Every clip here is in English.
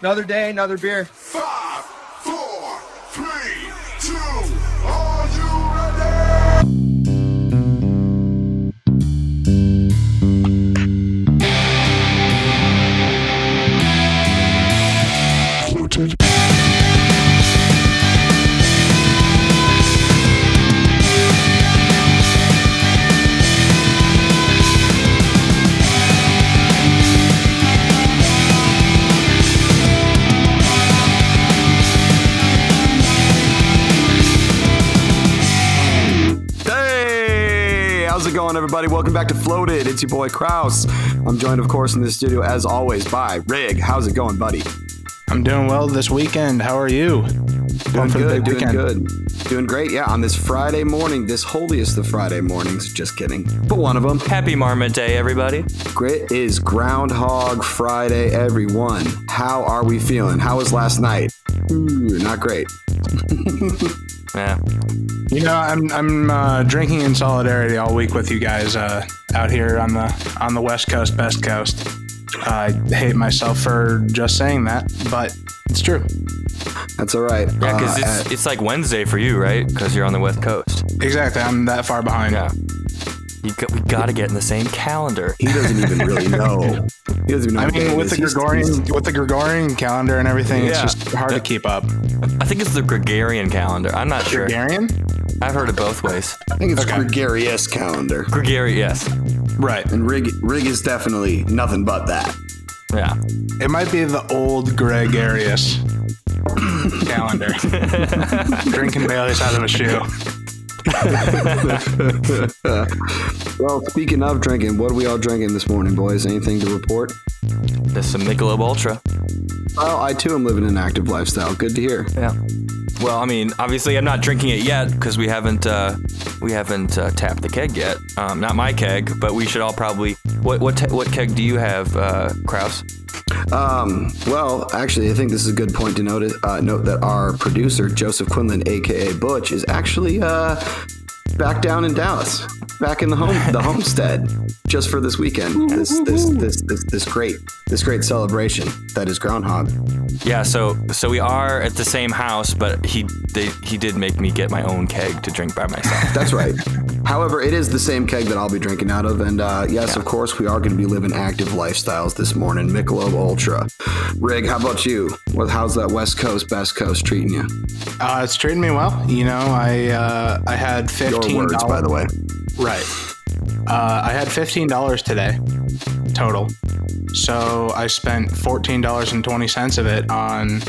Another day, another beer. Five, everybody? Welcome back to Floated. It's your boy Kraus. I'm joined, of course, in the studio as always by Rig. How's it going, buddy? I'm doing well this weekend. How are you? Doing Going for the good, doing weekend. good, doing great. Yeah, on this Friday morning, this holiest of Friday mornings. Just kidding, but one of them. Happy Marmot Day, everybody. Grit is Groundhog Friday, everyone. How are we feeling? How was last night? Ooh, not great. Yeah. You know, I'm I'm uh, drinking in solidarity all week with you guys uh, out here on the on the West Coast, Best Coast. I hate myself for just saying that, but it's true. That's all right. Yeah, because Uh, it's it's like Wednesday for you, right? Because you're on the West Coast. Exactly. I'm that far behind. Yeah. You got, we got to get in the same calendar. he doesn't even really know. He doesn't even know. I mean, with is. the He's- Gregorian with the Gregorian calendar and everything, it's just hard to keep up. I think it's the Gregorian calendar. I'm not sure. Gregorian? I've heard it both ways. I think it's Okay. gregarious calendar. Gregorian, yes. Right. And rig rig is definitely nothing but that. Yeah. It might be the old Gregarious calendar. Drinking Bailey's out of a shoe. Well, speaking of drinking, what are we all drinking this morning, boys? Anything to report? There's some Michelob Ultra. Well, I too am living an active lifestyle. Good to hear. Yeah. Well, I mean, obviously, I'm not drinking it yet because we haven't uh, we haven't uh, tapped the keg yet. Um, not my keg, but we should all probably. What what te- what keg do you have, uh, Kraus? Um, well, actually, I think this is a good point to note, uh, note that our producer, Joseph Quinlan, aka Butch, is actually uh, back down in Dallas, back in the home the homestead, just for this weekend. This this this this this great this great celebration that is Groundhog. Yeah, so so we are at the same house, but he they, he did make me get my own keg to drink by myself. That's right. However, it is the same keg that I'll be drinking out of, and uh, yes, of course, we are going to be living active lifestyles this morning. Michelob Ultra. Rig, how about you? What, how's that West Coast, Best Coast treating you? Uh, it's treating me well. You know, I uh, I had Your fifteen words, by the way. Right. Uh, I had fifteen dollars today, total. So I spent fourteen dollars and twenty cents of it on,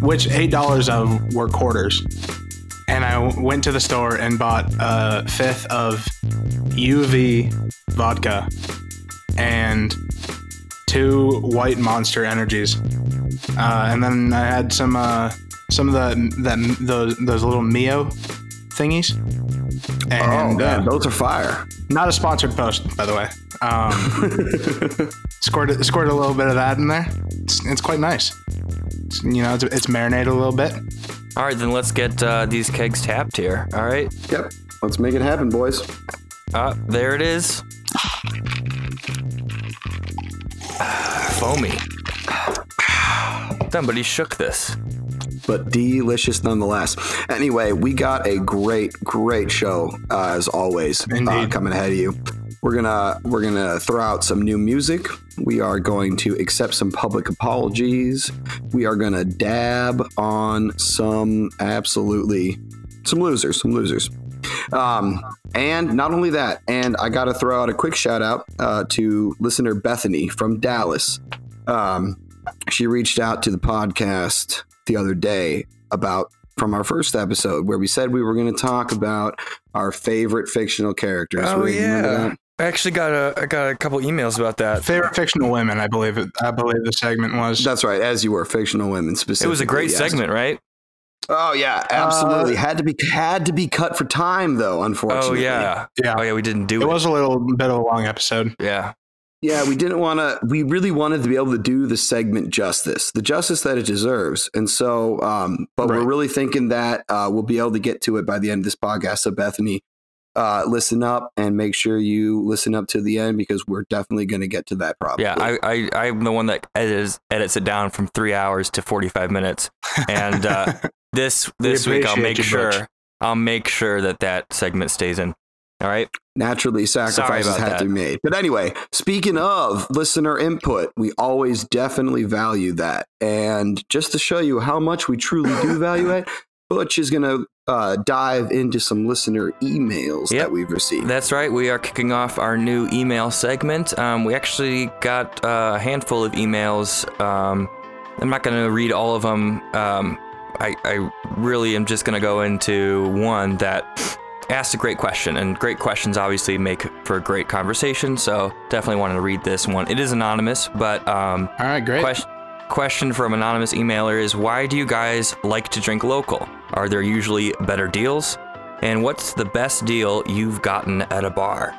which eight dollars of were quarters, and I went to the store and bought a fifth of UV vodka and two white Monster energies, uh, and then I had some uh, some of the that those those little Mio thingies. Oh, And man, uh, those are fire. not a sponsored post, by the way. Um, scored scored a little bit of that in there. It's, it's quite nice. It's, you know, it's, it's marinated a little bit. All right, then let's get uh, these kegs tapped here. All right, Yep. Let's make it happen, boys. uh, there it is. Foamy. Somebody shook this. But delicious nonetheless. Anyway, we got a great, great show uh, as always uh, coming ahead of you. We're gonna we're gonna throw out some new music. We are going to accept some public apologies. We are gonna dab on some absolutely some losers, some losers. Um, and not only that, and I got to throw out a quick shout out uh, to listener Bethany from Dallas. Um, she reached out to the podcast the other day about from our first episode where we said we were going to talk about our favorite fictional characters. Oh, Rig, yeah. I actually got a I got a couple emails about that. Favorite fictional women, I believe. It, I believe the segment was. That's right. As you were, fictional women specifically. It was a great yes. segment, right? Oh yeah, absolutely. Uh, had to be had to be cut for time though. Unfortunately. Oh yeah. Yeah. Oh yeah, we didn't do it. It was a little bit of a long episode. Yeah. Yeah, we didn't want to. We really wanted to be able to do the segment justice, the justice that it deserves, and so. Um, but we're really thinking that uh, we'll be able to get to it by the end of this podcast. So Bethany, uh, listen up and make sure you listen up to the end because we're definitely going to get to that problem. Yeah, I, I I'm the one that edits edits it down from three hours to 45 minutes, and uh, this this week I'll make sure Butch. I'll make sure that that segment stays in. All right. naturally sacrifices have to be made. But anyway, speaking of listener input, we always definitely value that. And just to show you how much we truly do value it, Butch is going to uh, dive into some listener emails Yep. that we've received. That's right. We are kicking off our new email segment. Um, we actually got uh, a handful of emails. Um, I'm not going to read all of them. Um, I, I really am just going to go into one that asked a great question, and great questions obviously make for a great conversation. So definitely wanted to read this one. It is anonymous, but um, All right, great. Question, question from anonymous emailer is why do you guys like to drink local? Are there usually better deals? And what's the best deal you've gotten at a bar?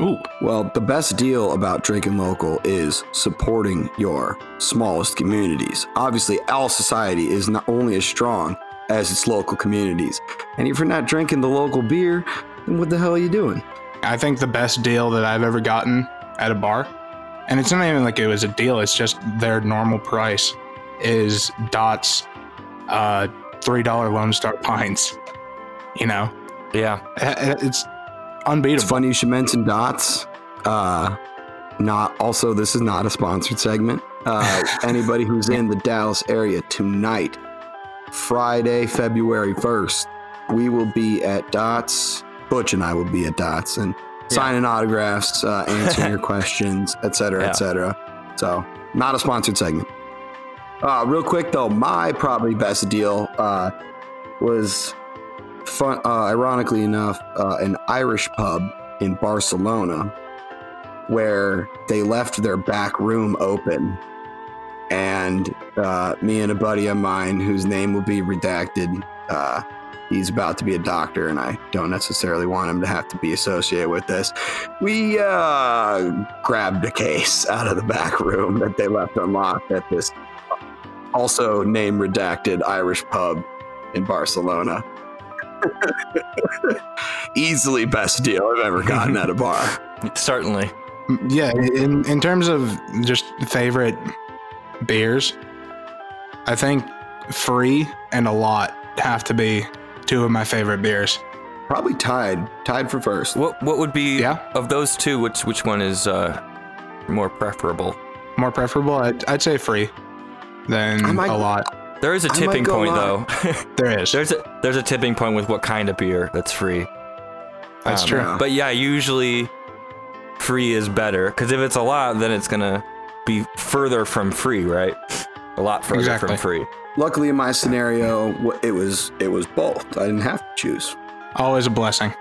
Ooh, Well, the best deal about drinking local is supporting your smallest communities. Obviously, our society is not only as strong as its local communities. And if you're not drinking the local beer, then what the hell are you doing? I think the best deal that I've ever gotten at a bar, and it's not even like it was a deal, it's just their normal price, is Dot's uh, $3 Lone Star Pints. You know, Yeah, Eh, eh, it's It's unbeatable. funny you should mention dots. Uh, not also, this is not a sponsored segment. Uh, anybody who's in the Dallas area tonight, Friday, February 1st, we will be at Dots. Butch and I will be at Dots and signing autographs, uh, answering your questions, et cetera, Yeah. et cetera. So, not a sponsored segment. Uh, real quick though, my probably best deal uh, was fun. Uh, ironically enough, uh, an Irish pub in Barcelona where they left their back room open, and uh, me and a buddy of mine whose name will be redacted. Uh, he's about to be a doctor, and I don't necessarily want him to have to be associated with this. We uh, grabbed a case out of the back room that they left unlocked at this also name redacted Irish pub in Barcelona. Easily best deal I've ever gotten at a bar. certainly. Yeah, in, in terms of just favorite beers, I think Free and a Lot have to be two of my favorite beers. Probably tied, tied for first. What what would be Yeah. of those two? Which which one is uh, more preferable? More preferable, I'd, I'd say Free than might- a Lot. There is a tipping point Lot. though. There is. there's a there's a tipping point with what kind of beer that's free. That's Um, true. But yeah, usually free is better because if it's a lot, then it's gonna be further from free, right? A lot further Exactly. from free. Luckily, in my scenario, it was it was both. I didn't have to choose. Always a blessing.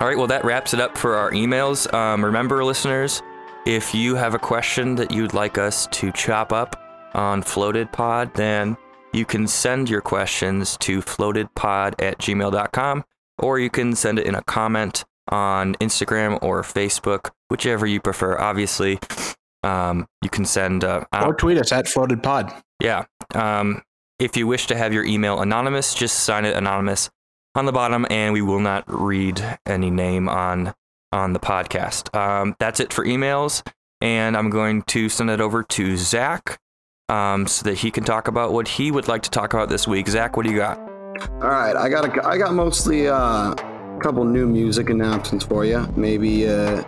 All right, well, that wraps it up for our emails. Um, remember, listeners, if you have a question that you'd like us to chop up on Floated Pod, then you can send your questions to floatedpod at gmail.com or you can send it in a comment on Instagram or Facebook, whichever you prefer. Obviously, um, you can send. Uh, Or tweet us at Floated Pod. yeah. Um, if you wish to have your email anonymous, just sign it anonymous on the bottom, and we will not read any name on on the podcast. Um, that's it for emails, and I'm going to send it over to Zach um, so that he can talk about what he would like to talk about this week. Zach, what do you got? All right, I got a, I got mostly uh, a couple new music announcements for you. Maybe uh,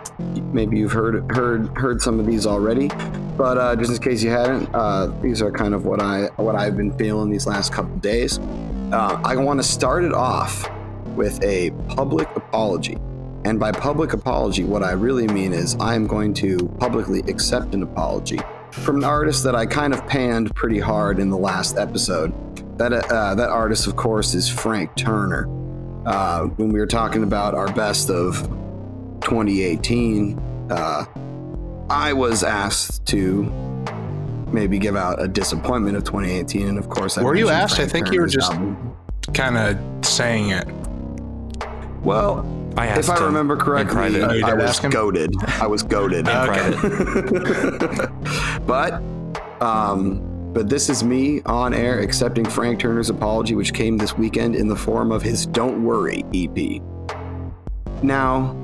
maybe you've heard heard heard some of these already, but uh, just in case you hadn't, uh, these are kind of what I what I've been feeling these last couple days. Uh, I want to start it off with a public apology. And by public apology, what I really mean is I'm going to publicly accept an apology from an artist that I kind of panned pretty hard in the last episode. That uh, that artist, of course, is Frank Turner. Uh, when we were talking about our best of 2018, uh, I was asked to maybe give out a disappointment of 2018, and of course, I Were you asked? I Frank think you were just- Kind of saying it. Well, I if I remember correctly. Oh, I was goaded. I was goaded. Okay. but, um, but this is me on air accepting Frank Turner's apology, which came this weekend in the form of his "Don't Worry" EP. now,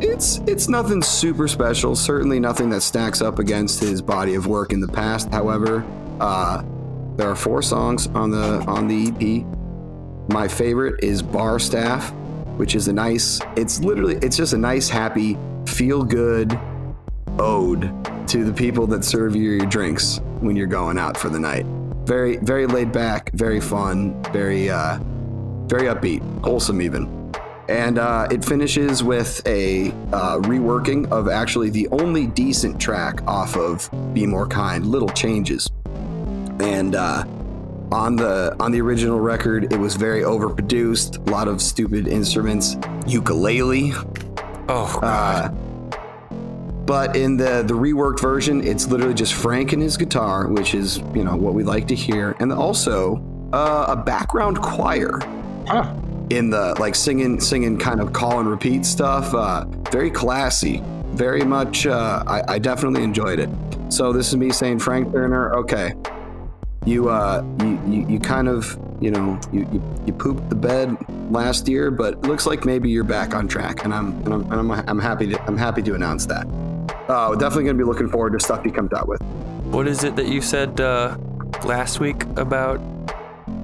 it's it's nothing super special. Certainly nothing that stacks up against his body of work in the past. However, uh, there are four songs on the on the EP. My favorite is Bar Staff, which is a nice. It's literally it's just a nice, happy, feel good ode to the people that serve you your drinks when you're going out for the night. Very very laid back, very fun, very uh, very upbeat, wholesome even. And uh, it finishes with a uh, reworking of actually the only decent track off of Be More Kind, Little Changes. And uh, on the on the original record, it was very overproduced, a lot of stupid instruments, ukulele. Oh, God. But in the the reworked version, it's literally just Frank and his guitar, which is you know what we like to hear, and also uh, a background choir. Huh. in the like singing singing kind of call and repeat stuff uh, very classy. Very much uh, I, I definitely enjoyed it. So this is me saying frank turner okay. You uh you, you, you kind of you know you, you you pooped the bed last year but it looks like maybe you're back on track and i'm and i'm, and I'm, I'm happy to i'm happy to announce that uh, we're definitely going to be looking forward to stuff he comes out with what is it that you said uh, last week about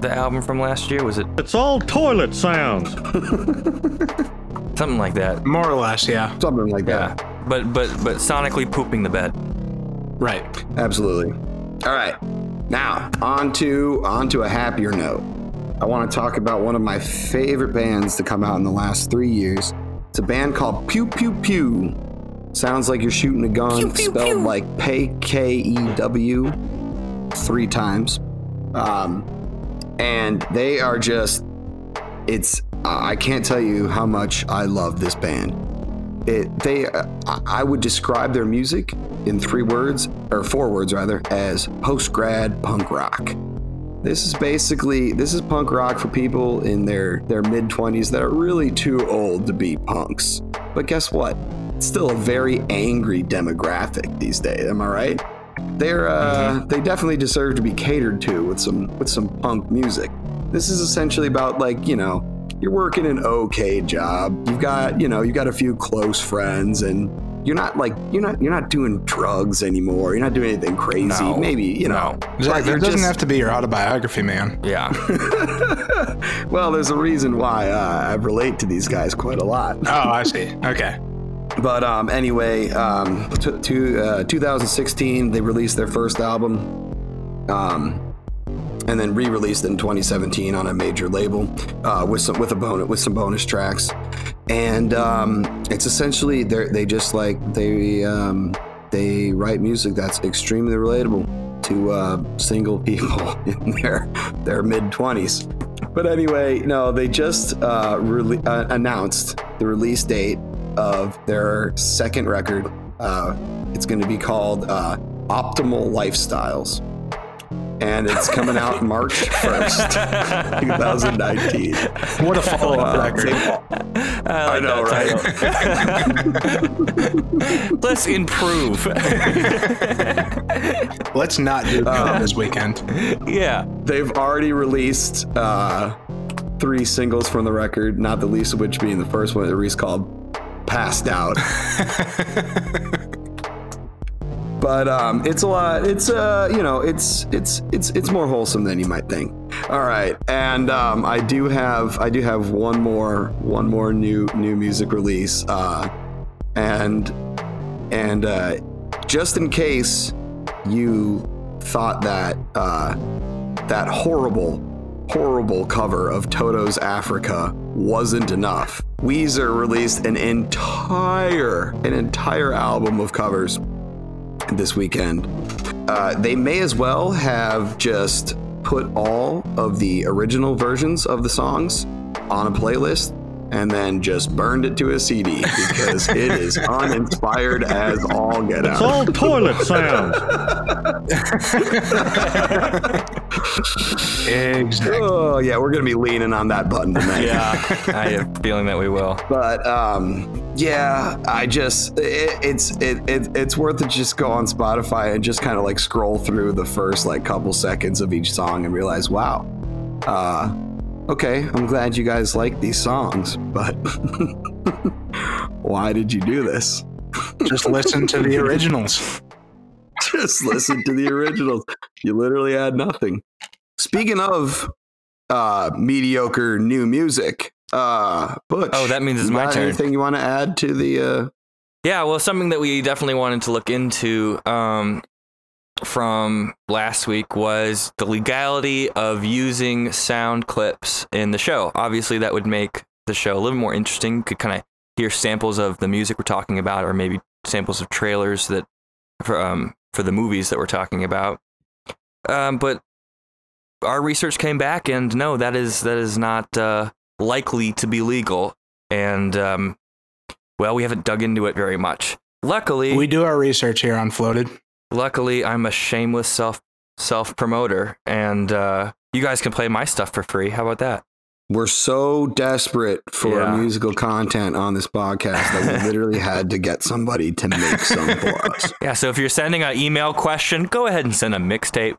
the album from last year? Was it It's all toilet sounds. something like that? More or less, yeah. something like Yeah, that but but but sonically pooping the bed. Right. Absolutely. All right. Now, on to, on to a happier note. I want to talk about one of my favorite bands to come out in the last three years. It's a band called PKEW PKEW PKEW. Sounds like you're shooting a gun, spelled like P K E W three times. Um, and they are just, it's, I can't tell you how much I love this band it they uh, I- I would describe their music in three words or four words rather as post grad punk rock. This is basically this is punk rock for people in their their mid 20s that are really too old to be punks. But guess what? It's still a very angry demographic these days. Am I right? They're uh, they definitely deserve to be catered to with some with some punk music. This is essentially about like you know you're working an okay job. You've got, you know, you've got a few close friends and you're not like you're not you're not doing drugs anymore. You're not doing anything crazy. No. Maybe, you know. No. you're doesn't just- have to be your autobiography, man. Yeah. well, there's a reason why uh, I relate to these guys quite a lot. Oh, I see. Okay. But um, anyway, um, t- to, uh, 2016, they released their first album, um, and then re-released in 2017 on a major label uh, with some with a bonus with some bonus tracks. And um, it's essentially they they just like they um, they write music that's extremely relatable to uh, single people in their their mid 20s. But anyway, no, they just uh, rele- uh, announced the release date of their second record. Uh, it's going to be called uh, Optimal Lifestyles. And it's coming out March 1st, 2019. What a follow up Uh, record. they- I, like know, that title. Let's improve. Let's not do that this weekend. yeah. They've already released uh, three singles from the record, not the least of which being the first one they released called Passed Out. but um, it's a lot. It's uh, you know, it's it's it's it's more wholesome than you might think. All right, and um, I do have I do have one more one more new new music release, uh, and and uh, just in case you thought that uh, that horrible horrible cover of Toto's Africa wasn't enough. Weezer released an entire an entire album of covers this weekend. Uh, they may as well have just put all of the original versions of the songs on a playlist and then just burned it to a CD because it is uninspired as all get out. It's all toilet sounds. Exactly. Oh yeah, we're gonna be leaning on that button tonight. Yeah. I have a feeling that we will. but um yeah i just it, it's it, it it's worth it to just go on spotify and just kind of like scroll through the first like couple seconds of each song and realize wow uh okay i'm glad you guys like these songs but Why did you do this? Just listen to the originals. Just listen to the originals. You literally had nothing. Speaking of uh mediocre new music, uh Butch. Oh, that means it's my turn. Anything you want to add to the uh Yeah, well, something that we definitely wanted to look into um, from last week was the legality of using sound clips in the show. Obviously, that would make the show a little more interesting. Could kind of hear samples of the music we're talking about, or maybe samples of trailers that for um, for the movies that we're talking about. Um, but our research came back, and no, that is that is not uh, likely to be legal. And um, well, we haven't dug into it very much. Luckily, We do our research here on Floated. Luckily, I'm a shameless self self promoter, and uh, you guys can play my stuff for free. How about that? we're so desperate for Yeah. musical content on this podcast that we literally had to get somebody to make some for us. Yeah. So if you're sending an email question, go ahead and send a mixtape.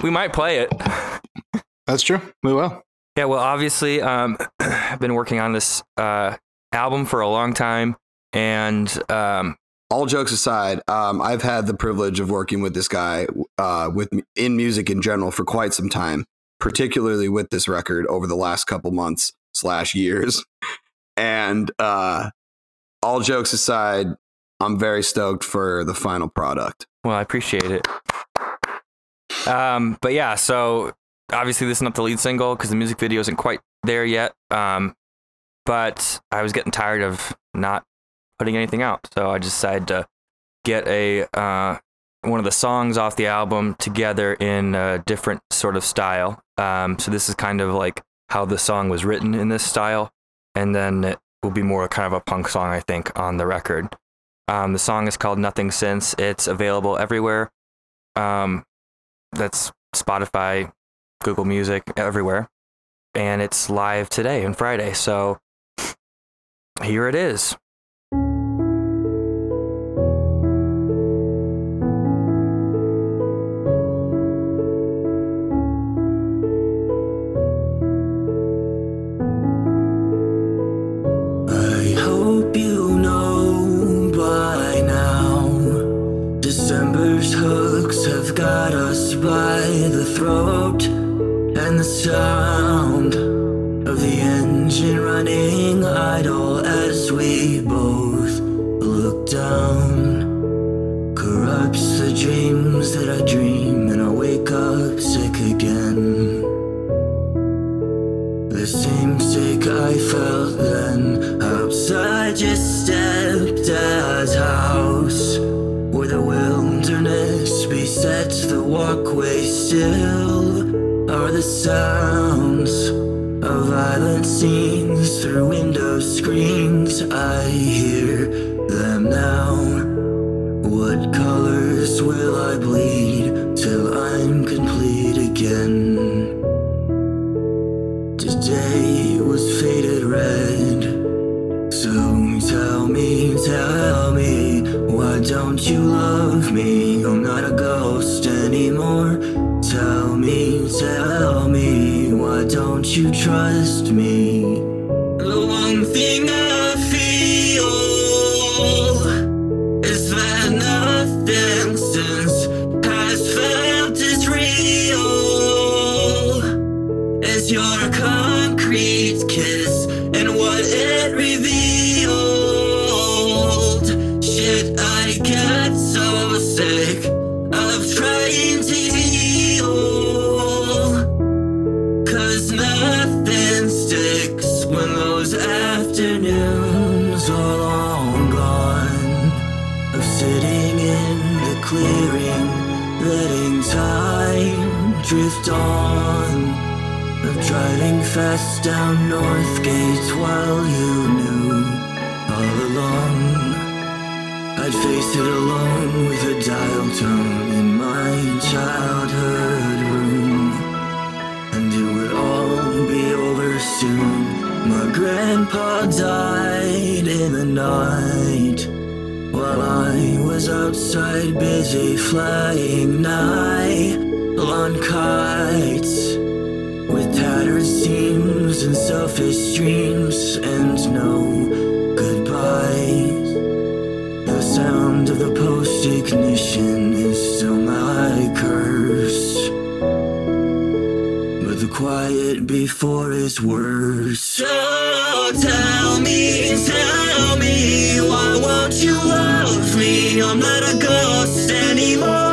We might play it. That's true. We will. Yeah. Well, obviously, um, I've been working on this uh, album for a long time, and um, all jokes aside, um, I've had the privilege of working with this guy uh, with in music in general for quite some time, particularly with this record over the last couple months slash years. And uh, all jokes aside, I'm very stoked for the final product. Well, I appreciate it. Um, but yeah, so obviously this is not the lead single because the music video isn't quite there yet. Um, but I was getting tired of not putting anything out, so I decided to get a uh, one of the songs off the album together in a different sort of style. Um, so this is kind of like how the song was written in this style, and then it will be more kind of a punk song, I think, on the record. Um, the song is called Nothing Since. It's available everywhere. Um, that's Spotify, Google Music, everywhere. And it's live today and Friday. So here it is. The dreams that I dream, and I wake up sick again. The same sick I felt then outside your stepdad's house, where the wilderness besets the walkway still are the sounds of violent scenes through window screens. I hear them now. What colors will I bleed till I'm complete again? Today was faded red. So tell me, tell me, why don't you love me? I'm not a ghost anymore. Tell me, tell me, why don't you trust afternoons are long gone. Of sitting in the clearing, letting time drift on. Of driving fast down North Gate while you knew all along. I'd face it alone with a dial tone in my childhood room. And it would all be over soon. My grandpa died in the night. While I was outside busy flying nylon kites with tattered seams and selfish dreams and no goodbyes. The sound of the post ignition is still my curse. Quiet before is worse. So tell me, tell me, why won't you love me? I'm not a ghost anymore.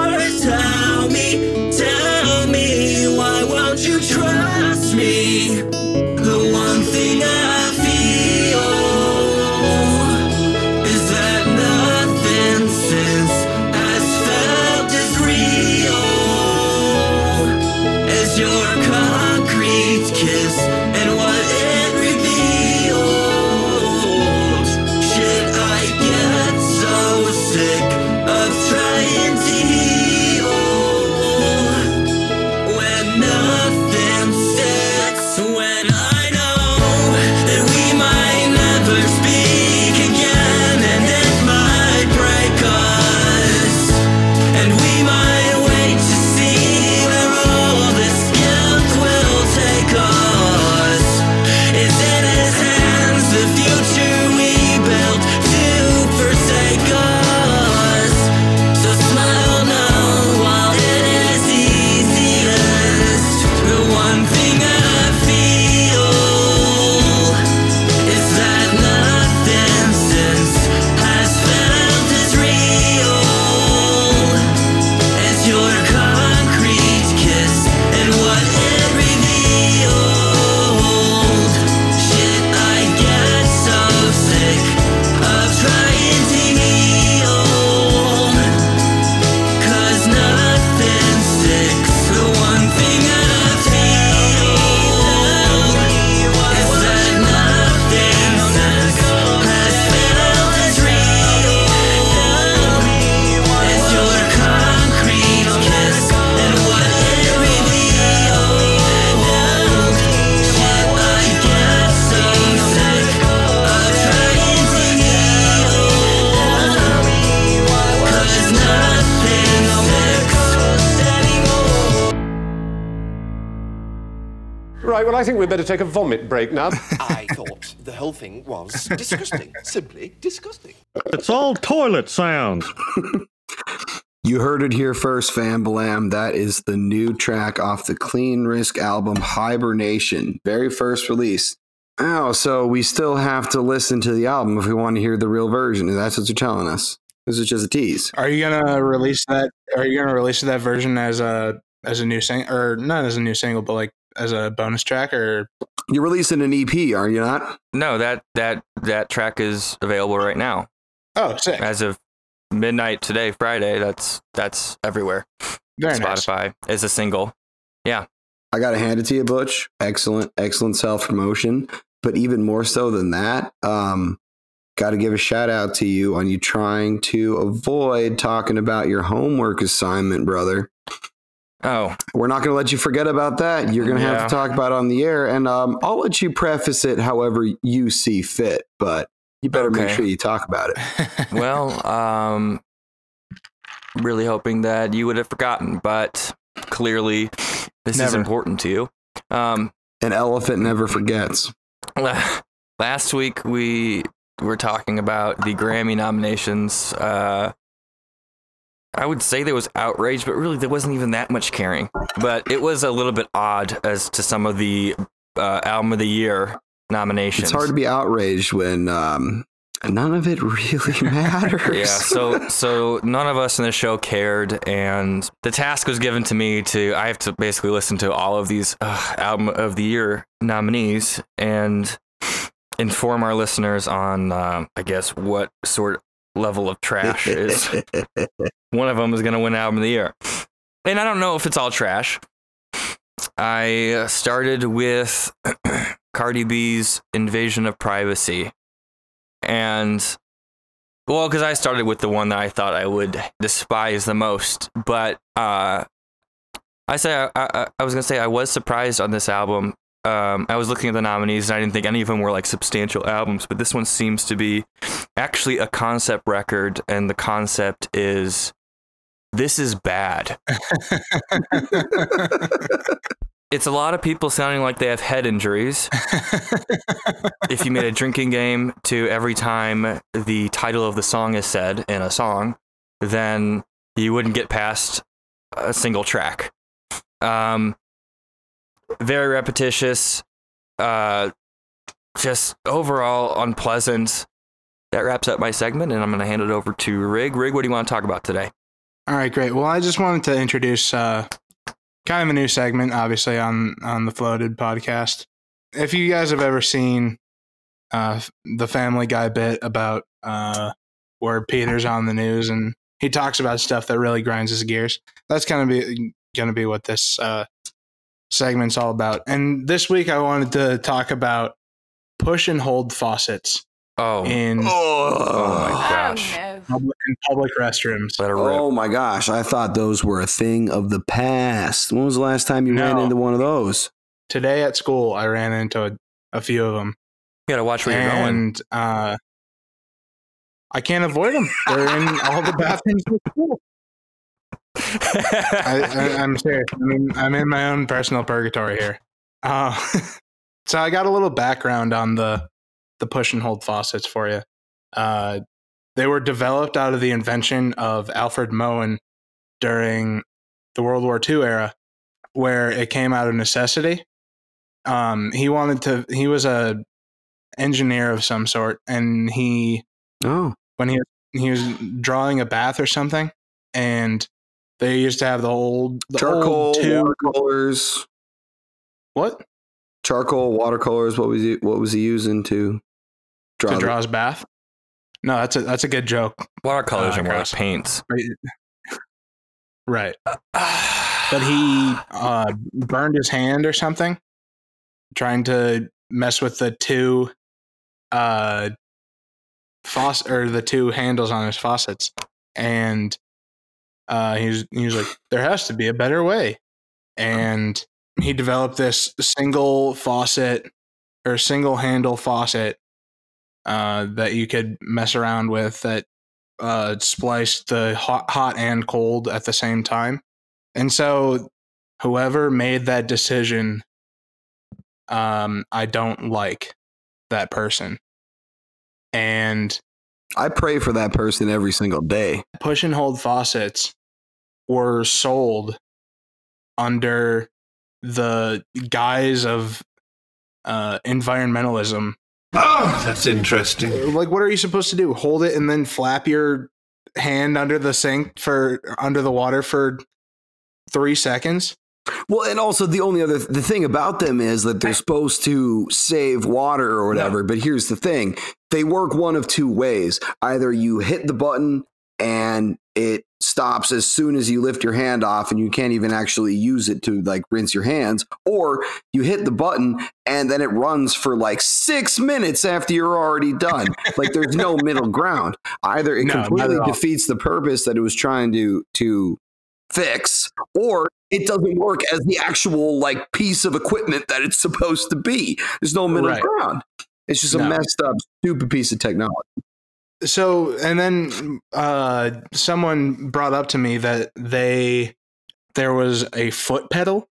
I think we'd better take a vomit break now. I thought the whole thing was disgusting. Simply disgusting. It's all toilet sounds. You heard it here first, fam blam. That is the new track off the Clean Risk album Hibernation, very first release. Oh, so we still have to listen to the album if we want to hear the real version. That's what you're telling us. This is just a tease. Are you gonna release that? Are you gonna release that version as a as a new single, or not as a new single, but like as a bonus track or You're releasing an EP, are you not? No, that that that track is available right now oh sick, as of midnight today, Friday. That's that's everywhere. very nice. Spotify is a single. Yeah. I got to hand it to you, Butch. Excellent, excellent self promotion. But even more so than that, um, got to give a shout out to you on you trying to avoid talking about your homework assignment, brother. Oh, We're not going to let you forget about that. You're going to have to talk about it on the air, and um, I'll let you preface it however you see fit. But you better make sure you talk about it. well, um, really hoping that you would have forgotten, but clearly this is important to you. Um, An elephant never forgets. last week we were talking about the Grammy nominations. Uh, I would say there was outrage, but really there wasn't even that much caring. But it was a little bit odd as to some of the uh, album of the year nominations. It's hard to be outraged when um, none of it really matters. yeah so so none of us in the show cared and the task was given to me to i have to basically listen to all of these uh, album of the year nominees and inform our listeners on uh, i guess what sort level of trash is one of them is going to win album of the year and i don't know if it's all trash i uh, started with cardi b's invasion of privacy and well, because I started with the one that I thought I would despise the most, but uh, I say I, I, I was gonna say I was surprised on this album. Um, I was looking at the nominees and I didn't think any of them were like substantial albums, but this one seems to be actually a concept record, and the concept is this is bad. it's a lot of people sounding like they have head injuries. if you made a drinking game to every time the title of the song is said in a song, then you wouldn't get past a single track. Um, very repetitious, uh, just overall unpleasant. That wraps up my segment, and I'm going to hand it over to Rig. Rig, what do you want to talk about today? All right, great. Well, I just wanted to introduce uh, kind of a new segment, obviously on on the Floated podcast. If you guys have ever seen uh, the Family Guy bit about uh, where Peter's on the news and he talks about stuff that really grinds his gears, that's kind of be going to be what this uh, segment's all about. And this week, I wanted to talk about push and hold faucets Oh, in, oh my Oh, gosh. no. public, in public restrooms. Let it rip. oh my gosh, I thought those were a thing of the past. When was the last time you ran into one of those? Today at school, I ran into a, a few of them. You got to watch where you're going. and uh, I can't avoid them. They're in all the bathrooms at school. I, I'm serious. I mean, I'm in my own personal purgatory here. Uh, so I got a little background on the the push and hold faucets for you. Uh, they were developed out of the invention of Alfred Moen during the World War II era, where it came out of necessity. Um, he wanted to. He was a engineer of some sort, and he Oh, when he he was drawing a bath or something, and they used to have the old the charcoal, old tube. watercolors, What charcoal, watercolors. What was he? What was he using to draw? to draw his bath? No, that's a that's a good joke. Watercolors Ah, are more like paints. Right, but he uh, burned his hand or something, trying to mess with the two uh faucet or the two handles on his faucets, and uh, he was he was like, there has to be a better way, and he developed this single faucet or single handle faucet uh, that you could mess around with that uh, spliced the hot, hot and cold at the same time. And so, whoever made that decision, um, I don't like that person. And I pray for that person every single day. push and hold faucets were sold under the guise of uh, environmentalism. Oh, that's interesting. Like, what are you supposed to do? Hold it and then flap your hand under the sink for under the water for three seconds? Well, and also the only other the thing about them is that they're supposed to save water or whatever. But here's the thing: they work one of two ways. Either you hit the button and it stops as soon as you lift your hand off and you can't even actually use it to like rinse your hands or you hit the button and then it runs for like six minutes after you're already done like there's no middle ground either it No, completely defeats the purpose that it was trying to to fix or it doesn't work as the actual like piece of equipment that it's supposed to be there's no middle Right. ground it's just a No. messed up stupid piece of technology so and then uh someone brought up to me that they there was a foot pedal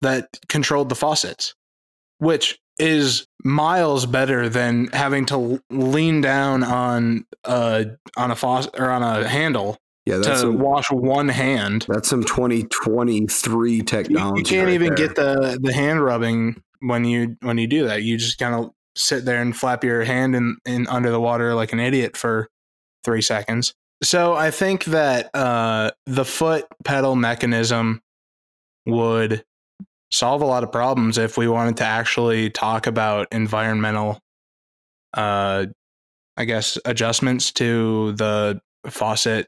that controlled the faucets which is miles better than having to lean down on a on a faucet or on a handle yeah to that's some, wash one hand. that's some 2023 technology you can't right even there. get the the hand rubbing when you when you do that. You just kind of sit there and flap your hand in, in under the water like an idiot for three seconds. So i think that uh the foot pedal mechanism would solve a lot of problems if we wanted to actually talk about environmental uh i guess adjustments to the faucet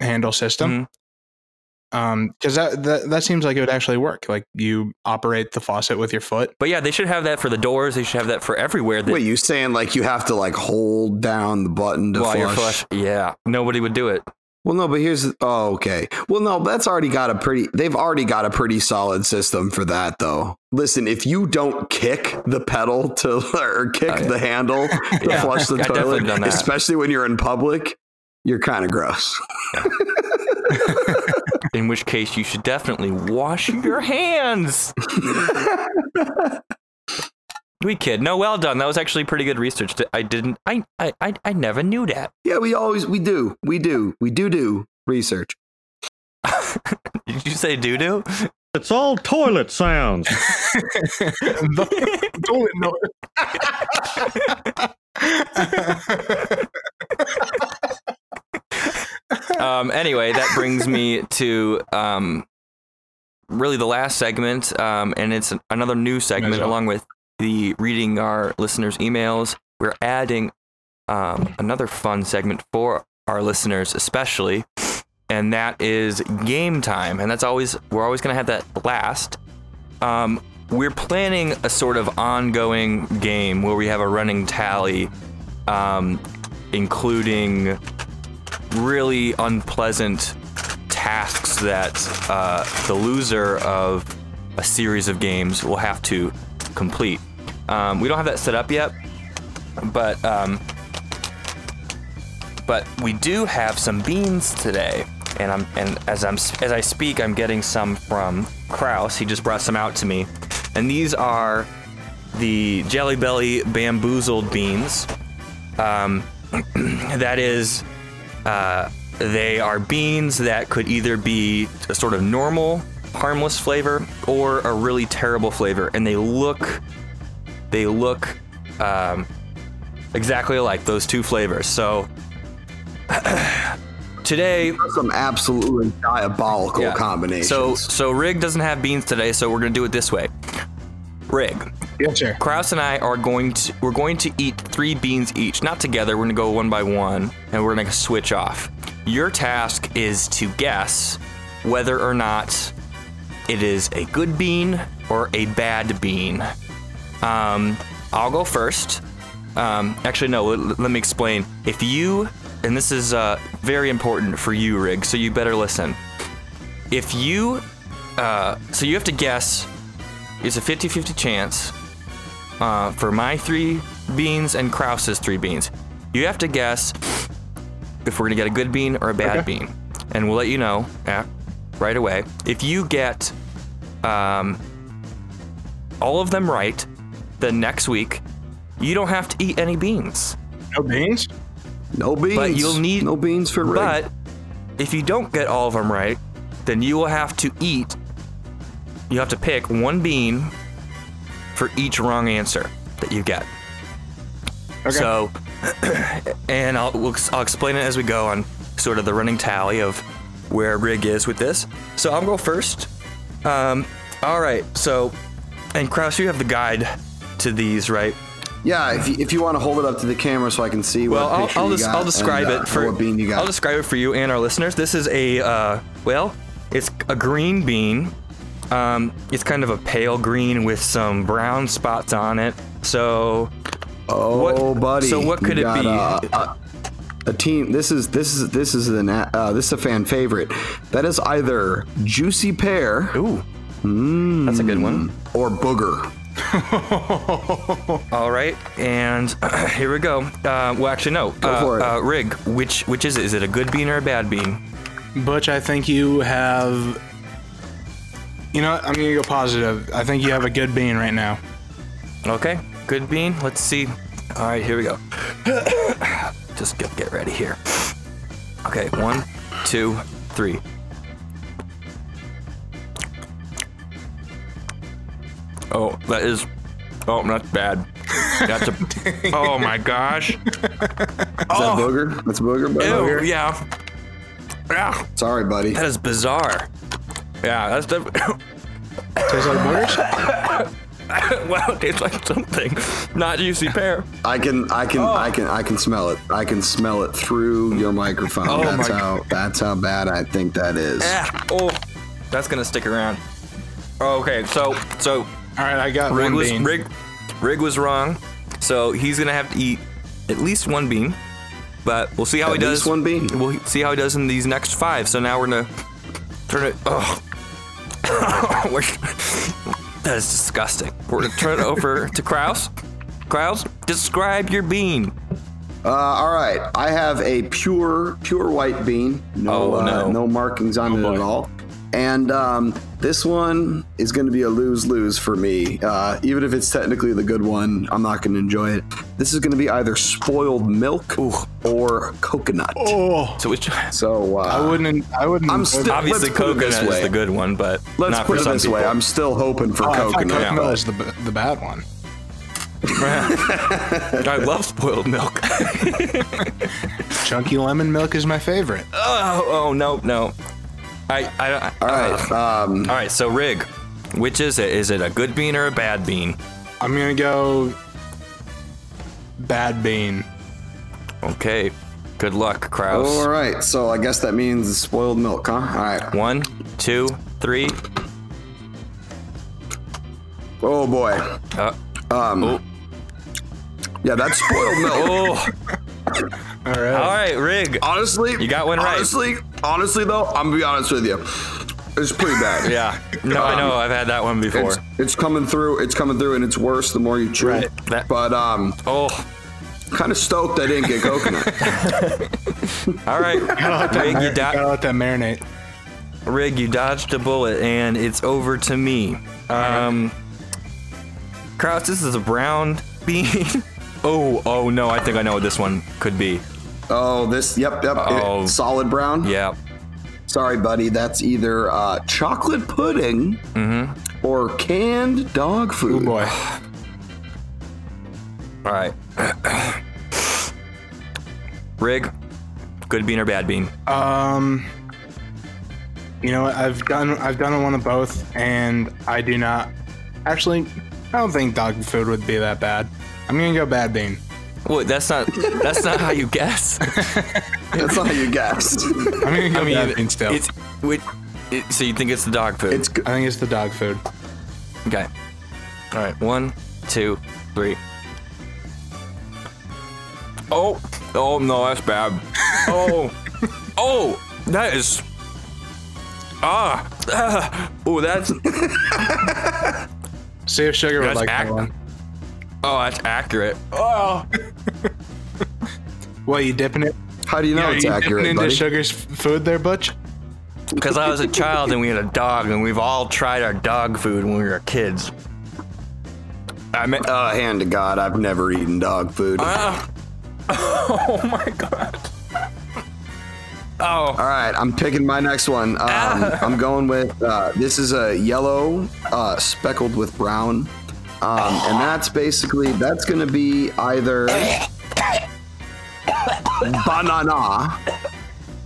handle system um because that, that that seems like it would actually work like you operate the faucet with your foot But yeah, they should have that for the doors. They should have that for everywhere. That Wait, you saying like you have to like hold down the button to flush? flush. Yeah, nobody would do it. Well, no, but here's oh, okay. Well, no, that's already got a pretty. They've already got a pretty solid system for that, though. Listen, if you don't kick the pedal to or kick Oh, yeah. the handle to Yeah, flush the I've toilet, especially when you're in public, you're kind of gross. in which case you should definitely wash your hands. we kid. No, well done. That was actually pretty good research. I didn't. I. I. I, I never knew that. Yeah, we always we do. We do. We do do research. Did you say doo doo? It's all toilet sounds. Toilet um, anyway, that brings me to um, really the last segment, um, and it's another new segment Might along with the reading our listeners' emails. We're adding um, another fun segment for our listeners, especially, and that is game time. And that's always we're always going to have that last. Um, we're planning a sort of ongoing game where we have a running tally, um, including really unpleasant tasks that uh, the loser of a series of games will have to complete. Um, we don't have that set up yet, but um, but we do have some beans today, and I'm and as I'm as I speak, I'm getting some from Kraus. He just brought some out to me, and these are the Jelly Belly bamboozled beans. Um, that is uh, they are beans that could either be a sort of normal, harmless flavor or a really terrible flavor, and they look they look um, exactly alike those two flavors. So today, Some absolutely diabolical yeah. combinations. So so Rig doesn't have beans today, so we're gonna do it this way. Rig, Yes, sir. Kraus and I are going to we're going to eat three beans each, not together. We're gonna go one by one, and we're gonna switch off. Your task is to guess whether or not it is a good bean or a bad bean. Um, I'll go first. Um, actually, no. Let, me explain. If you, and this is uh, very important for you, Rig, so you better listen. If you, uh, so you have to guess. It's a 50-50 chance uh, for my three beans and Kraus's three beans. You have to guess if we're gonna get a good bean or a bad Okay. bean, and we'll let you know right away. If you get um, all of them right, then next week you don't have to eat any beans. No beans? no beans. But you'll need no beans for Rig. But if you don't get all of them right, then you will have to eat. You have to pick one bean for each wrong answer that you get. Okay. So, and I'll we'll, I'll explain it as we go on sort of the running tally of where Rig is with this. So I'll go first. Um, all right. So, and Kraus, you have the guide to these, right? yeah, if you, if you want to hold it up to the camera so I can see Well, what I'll, I'll, you des- I'll describe and, uh, it for what bean you got. I'll describe it for you and our listeners. This is a uh, well, it's a green bean. Um, it's kind of a pale green with some brown spots on it. So, oh, what- buddy. so what could you it be? uh, a, a team. This is this is this is an uh, this is a fan favorite. That is either juicy pear ooh, that's a good one. or booger. All right, and here we go. Uh, well, actually, no. Go uh, for it. Uh, Rig, which which is it? Is it a good bean or a bad bean? Butch, I think you have. You know, what? I'm gonna go positive. I think you have a good bean right now. Okay, good bean. Let's see. All right, here we go. Just get get ready here. Okay, one, two, three. Oh, that is. Oh, that's bad. That's a. oh my gosh. Is that a booger? That's a booger, buddy. Ew, yeah. Yeah, Sorry, buddy. that is bizarre. Yeah, that's the. Tastes like boogers? wow, it tastes like something. Not juicy pear. I can, I can, Oh. I can, I can smell it. I can smell it through your microphone. Oh that's my how. That's how bad I think that is. Ah, oh, that's gonna stick around. Okay, so so All right, I got Rig one was bean. Rig, Rig was wrong, so he's gonna have to eat at least one bean. But we'll see how At he least does. one bean. We'll see how he does in these next five. So now we're gonna turn it. Oh, We're- that is disgusting. We're gonna turn it over to Kraus. Kraus, describe your bean. Uh, all right, I have a pure, pure white bean. No, Oh, uh, no. no markings on it boy. at all. And um, this one is going to be a lose lose for me. Uh, even if it's technically the good one, I'm not going to enjoy it. This is going to be either spoiled milk or coconut. Oh, So which So uh, I wouldn't. I wouldn't. I'm still- obviously let's put it this coconut is the good one, but let's not put for it some this people. way. I'm still hoping for Oh, I thought coconut. coconut but- was the the bad one. I love spoiled milk. Chunky lemon milk is my favorite. oh, oh no, no. I, I, I All right. Um, All right, so Rig, which is it? Is it a good bean or a bad bean? I'm gonna go bad bean. Okay. Good luck, Kraus. all right. So I guess that means spoiled milk, huh? All right. One, two, three. Oh boy. Uh, Um, oh, Yeah, that's spoiled milk. oh. All right. All right, Rig. Honestly, You got one right. Honestly, honestly though, I'm gonna be honest with you. It's pretty bad. Yeah. No, I know. I've had that one before. It's, it's coming through. It's coming through, and it's worse the more you chew. Right. That- But um, Oh, kind of stoked I didn't get coconut. all right. Rig, you Gotta do- let that marinate. Rig, you dodged a bullet, and it's over to me. Um, Kraus, this is a brown bean. oh, oh no, I think I know what this one could be. Oh, this. Yep, yep. it- Oh. solid brown. Yeah. Sorry, buddy. That's either uh, chocolate pudding or canned dog food. Oh boy. All right. Rig, good bean or bad bean? Um, you know what? I've done I've done one of both, and I do not actually. I don't think dog food would be that bad. I'm gonna go bad bean. What? That's not. That's not how you guess. That's not how you guess. I'm gonna go I mean, bad bean still. it's. Wait, it, so you think it's the dog food? it's. I think it's the dog food. okay. All right. One, two, three. Oh. Oh no, that's bad. Oh. oh, that is. Ah. ah. Oh, that's. See if sugar would like ac- that one. Oh, that's accurate. Oh. What you dipping it? How do you know Yeah, it's you accurate, dipping into buddy? sugar's f- food there, Butch? Because I was a child and we had a dog, and we've all tried our dog food when we were kids. I mean, Uh, hand to God, I've never eaten dog food. ah. oh my god. Oh, All right, I'm picking my next one. Um, Ah. I'm going with uh, this is a yellow uh, speckled with brown, um, and that's basically that's going to be either banana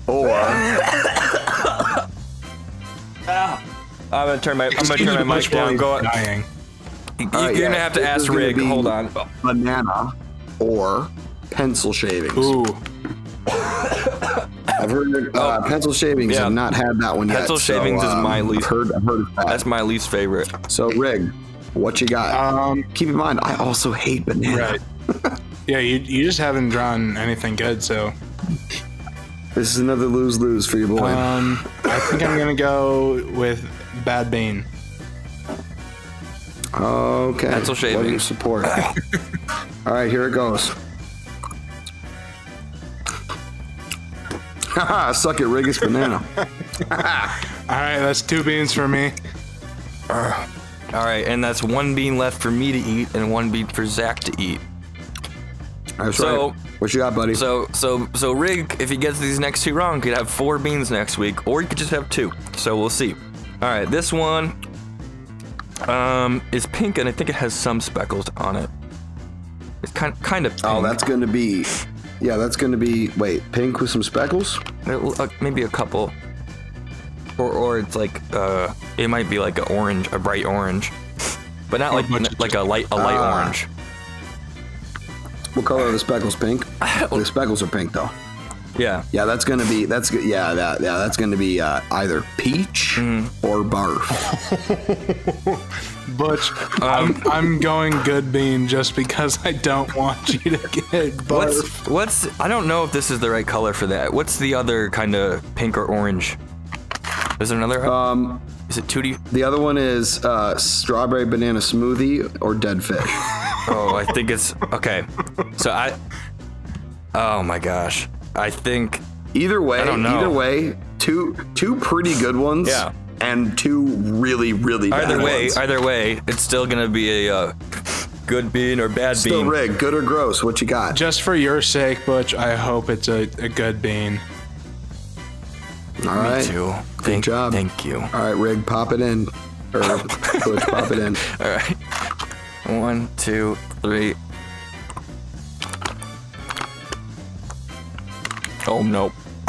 or I'm gonna turn my I'm gonna turn my mic down. Go on. Dying. You- All right, You're gonna yeah, have to ask is Rig. Hold on. banana or pencil shavings. Ooh, I've heard uh, pencil shavings. Oh. Yeah. I've not had that one yet. Pencil so, shavings is um, my least- I've heard, I've heard of that. That's my least favorite. So Rig, what you got? um, Keep in mind, I also hate banana. right. yeah, you you just haven't drawn anything good, so This is another lose lose for your boy. um, I think I'm gonna go with bad bean. Okay. Pencil What do you support? All right, here it goes. Haha, Suck it, Rig. It's banana. All right, that's two beans for me. All right, and that's one bean left for me to eat and one bean for Zach to eat. That's So- right. What you got, buddy? So so so Rig, if he gets these next two wrong, could have four beans next week, or he could just have two. So we'll see. All right, this one um is pink and I think it has some speckles on it. It's kind kind of pink. oh, that's gonna be. Yeah, that's gonna be. Wait, pink with some speckles. It- uh, maybe a couple. Or or it's like uh it might be like an orange, a bright orange. But not like much like a light a light Ah. orange. What color are the speckles? Pink. the speckles are pink, though. Yeah. Yeah, that's gonna be. That's good. Yeah, that. Yeah, that's gonna be uh, either peach Mm-hmm. or barf. Butch, I'm, I'm going good bean just because I don't want you to get barf. What's what's I don't know if this is the right color for that. What's the other kind of pink or orange? Is there another? Um, is it Tootie? the other one is uh, strawberry banana smoothie or dead fish. Oh, I think it's okay. So I. Oh my gosh. I think. Either way, I don't know. either way, two two pretty good ones. Yeah. and two really, really bad Either way, ones. either way, it's still gonna be a uh, good bean or bad bean. Still bean. rig, good or gross? What you got? Just for your sake, Butch, I hope it's a, a good bean. All right. too. Good Thank, job. Thank you. All right, rig, pop it in. Or Butch, pop it in. All right. One, two, three. Oh no.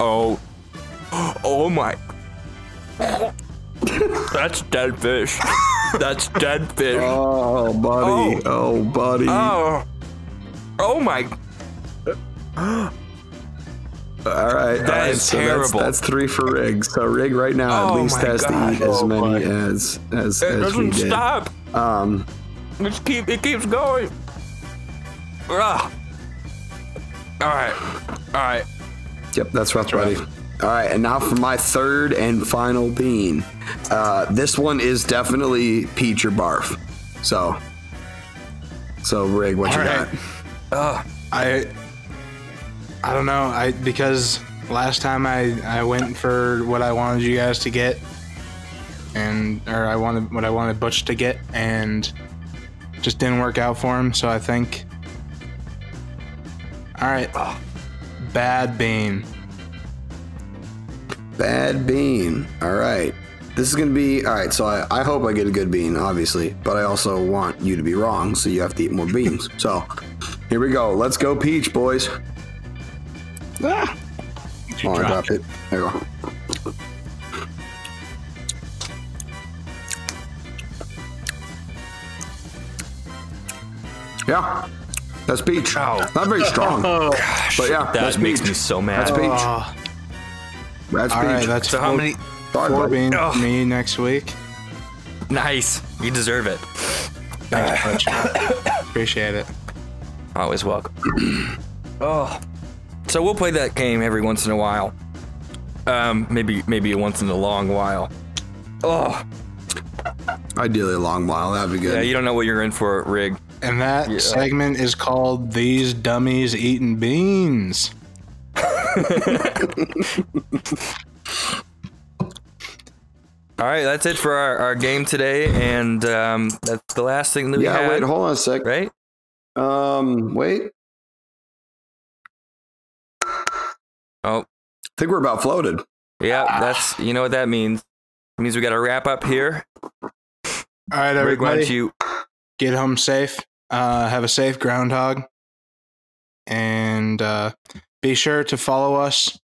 oh. Oh my. That's dead fish. That's dead fish. Oh, buddy. Oh, oh buddy. Oh. Oh my. All right. all right, is so terrible. That's, that's three for Rig. So Rig right now Oh at least has God. to eat as Oh, many boy. as as, It as we doesn't did. stop. Um, It's keep. It keeps going. Ugh. All right. All right. yep, that's rough, buddy. All right, and now for my third and final bean. Uh, this one is definitely peach or barf. So, so Rig, what you All got? right. I I don't know. I because last time I I went for what I wanted you guys to get, and or I wanted what I wanted Butch to get, and just didn't work out for him. So I think. All right. Bad bean. Bad bean. All right. This is going to be all right. So I, I hope I get a good bean, obviously, but I also want you to be wrong, so you have to eat more beans. So here we go. Let's go, peach boys. Ah. Oh, I dropped it. There you go. Yeah, that's peach. Not very strong, Oh, gosh, but yeah, That that's makes peach. me so mad. That's peach. Oh, That's all peach. right. That's So how four, many? Sorry, four buddy. beans Ugh. for me next week. Nice. You deserve it. Thanks, Butch. Appreciate it. Always welcome. oh. So we'll play that game every once in a while. Um, maybe maybe once in a long while. Oh, Ideally, a long while. That'd be good. yeah, you don't know what you're in for, Rig. And that segment is called These Dummies Eating Beans. All right, that's it for our, our game today, and um, that's the last thing that we yeah. had, Wait, hold on a sec. right? Um, wait. Oh, I think we're about floated. yeah, that's you know what that means. It means we got to wrap up here. All right, Rig, why everybody, don't you? get home safe. Uh, have a safe groundhog. And uh, be sure to follow us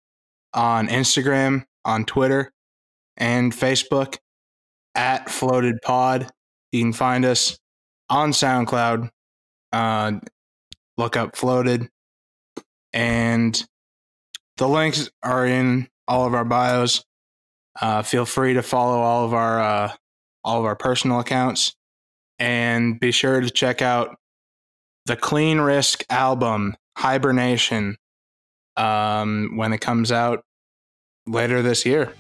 on Instagram, on Twitter, and Facebook at Floated Pod. You can find us on SoundCloud. Uh, look up Floated. And the links are in all of our bios. Uh, feel free to follow all of our uh, all of our personal accounts, and be sure to check out the Clean Risk album Hibernation um, when it comes out later this year.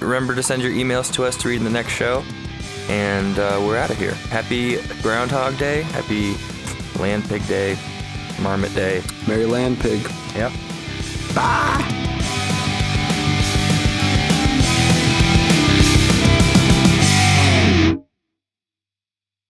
Remember to send your emails to us to read in the next show, and uh, we're out of here. Happy Groundhog Day. Happy Land Pig Day. Marmot Day. Mary Land Pig. Yep. Bye.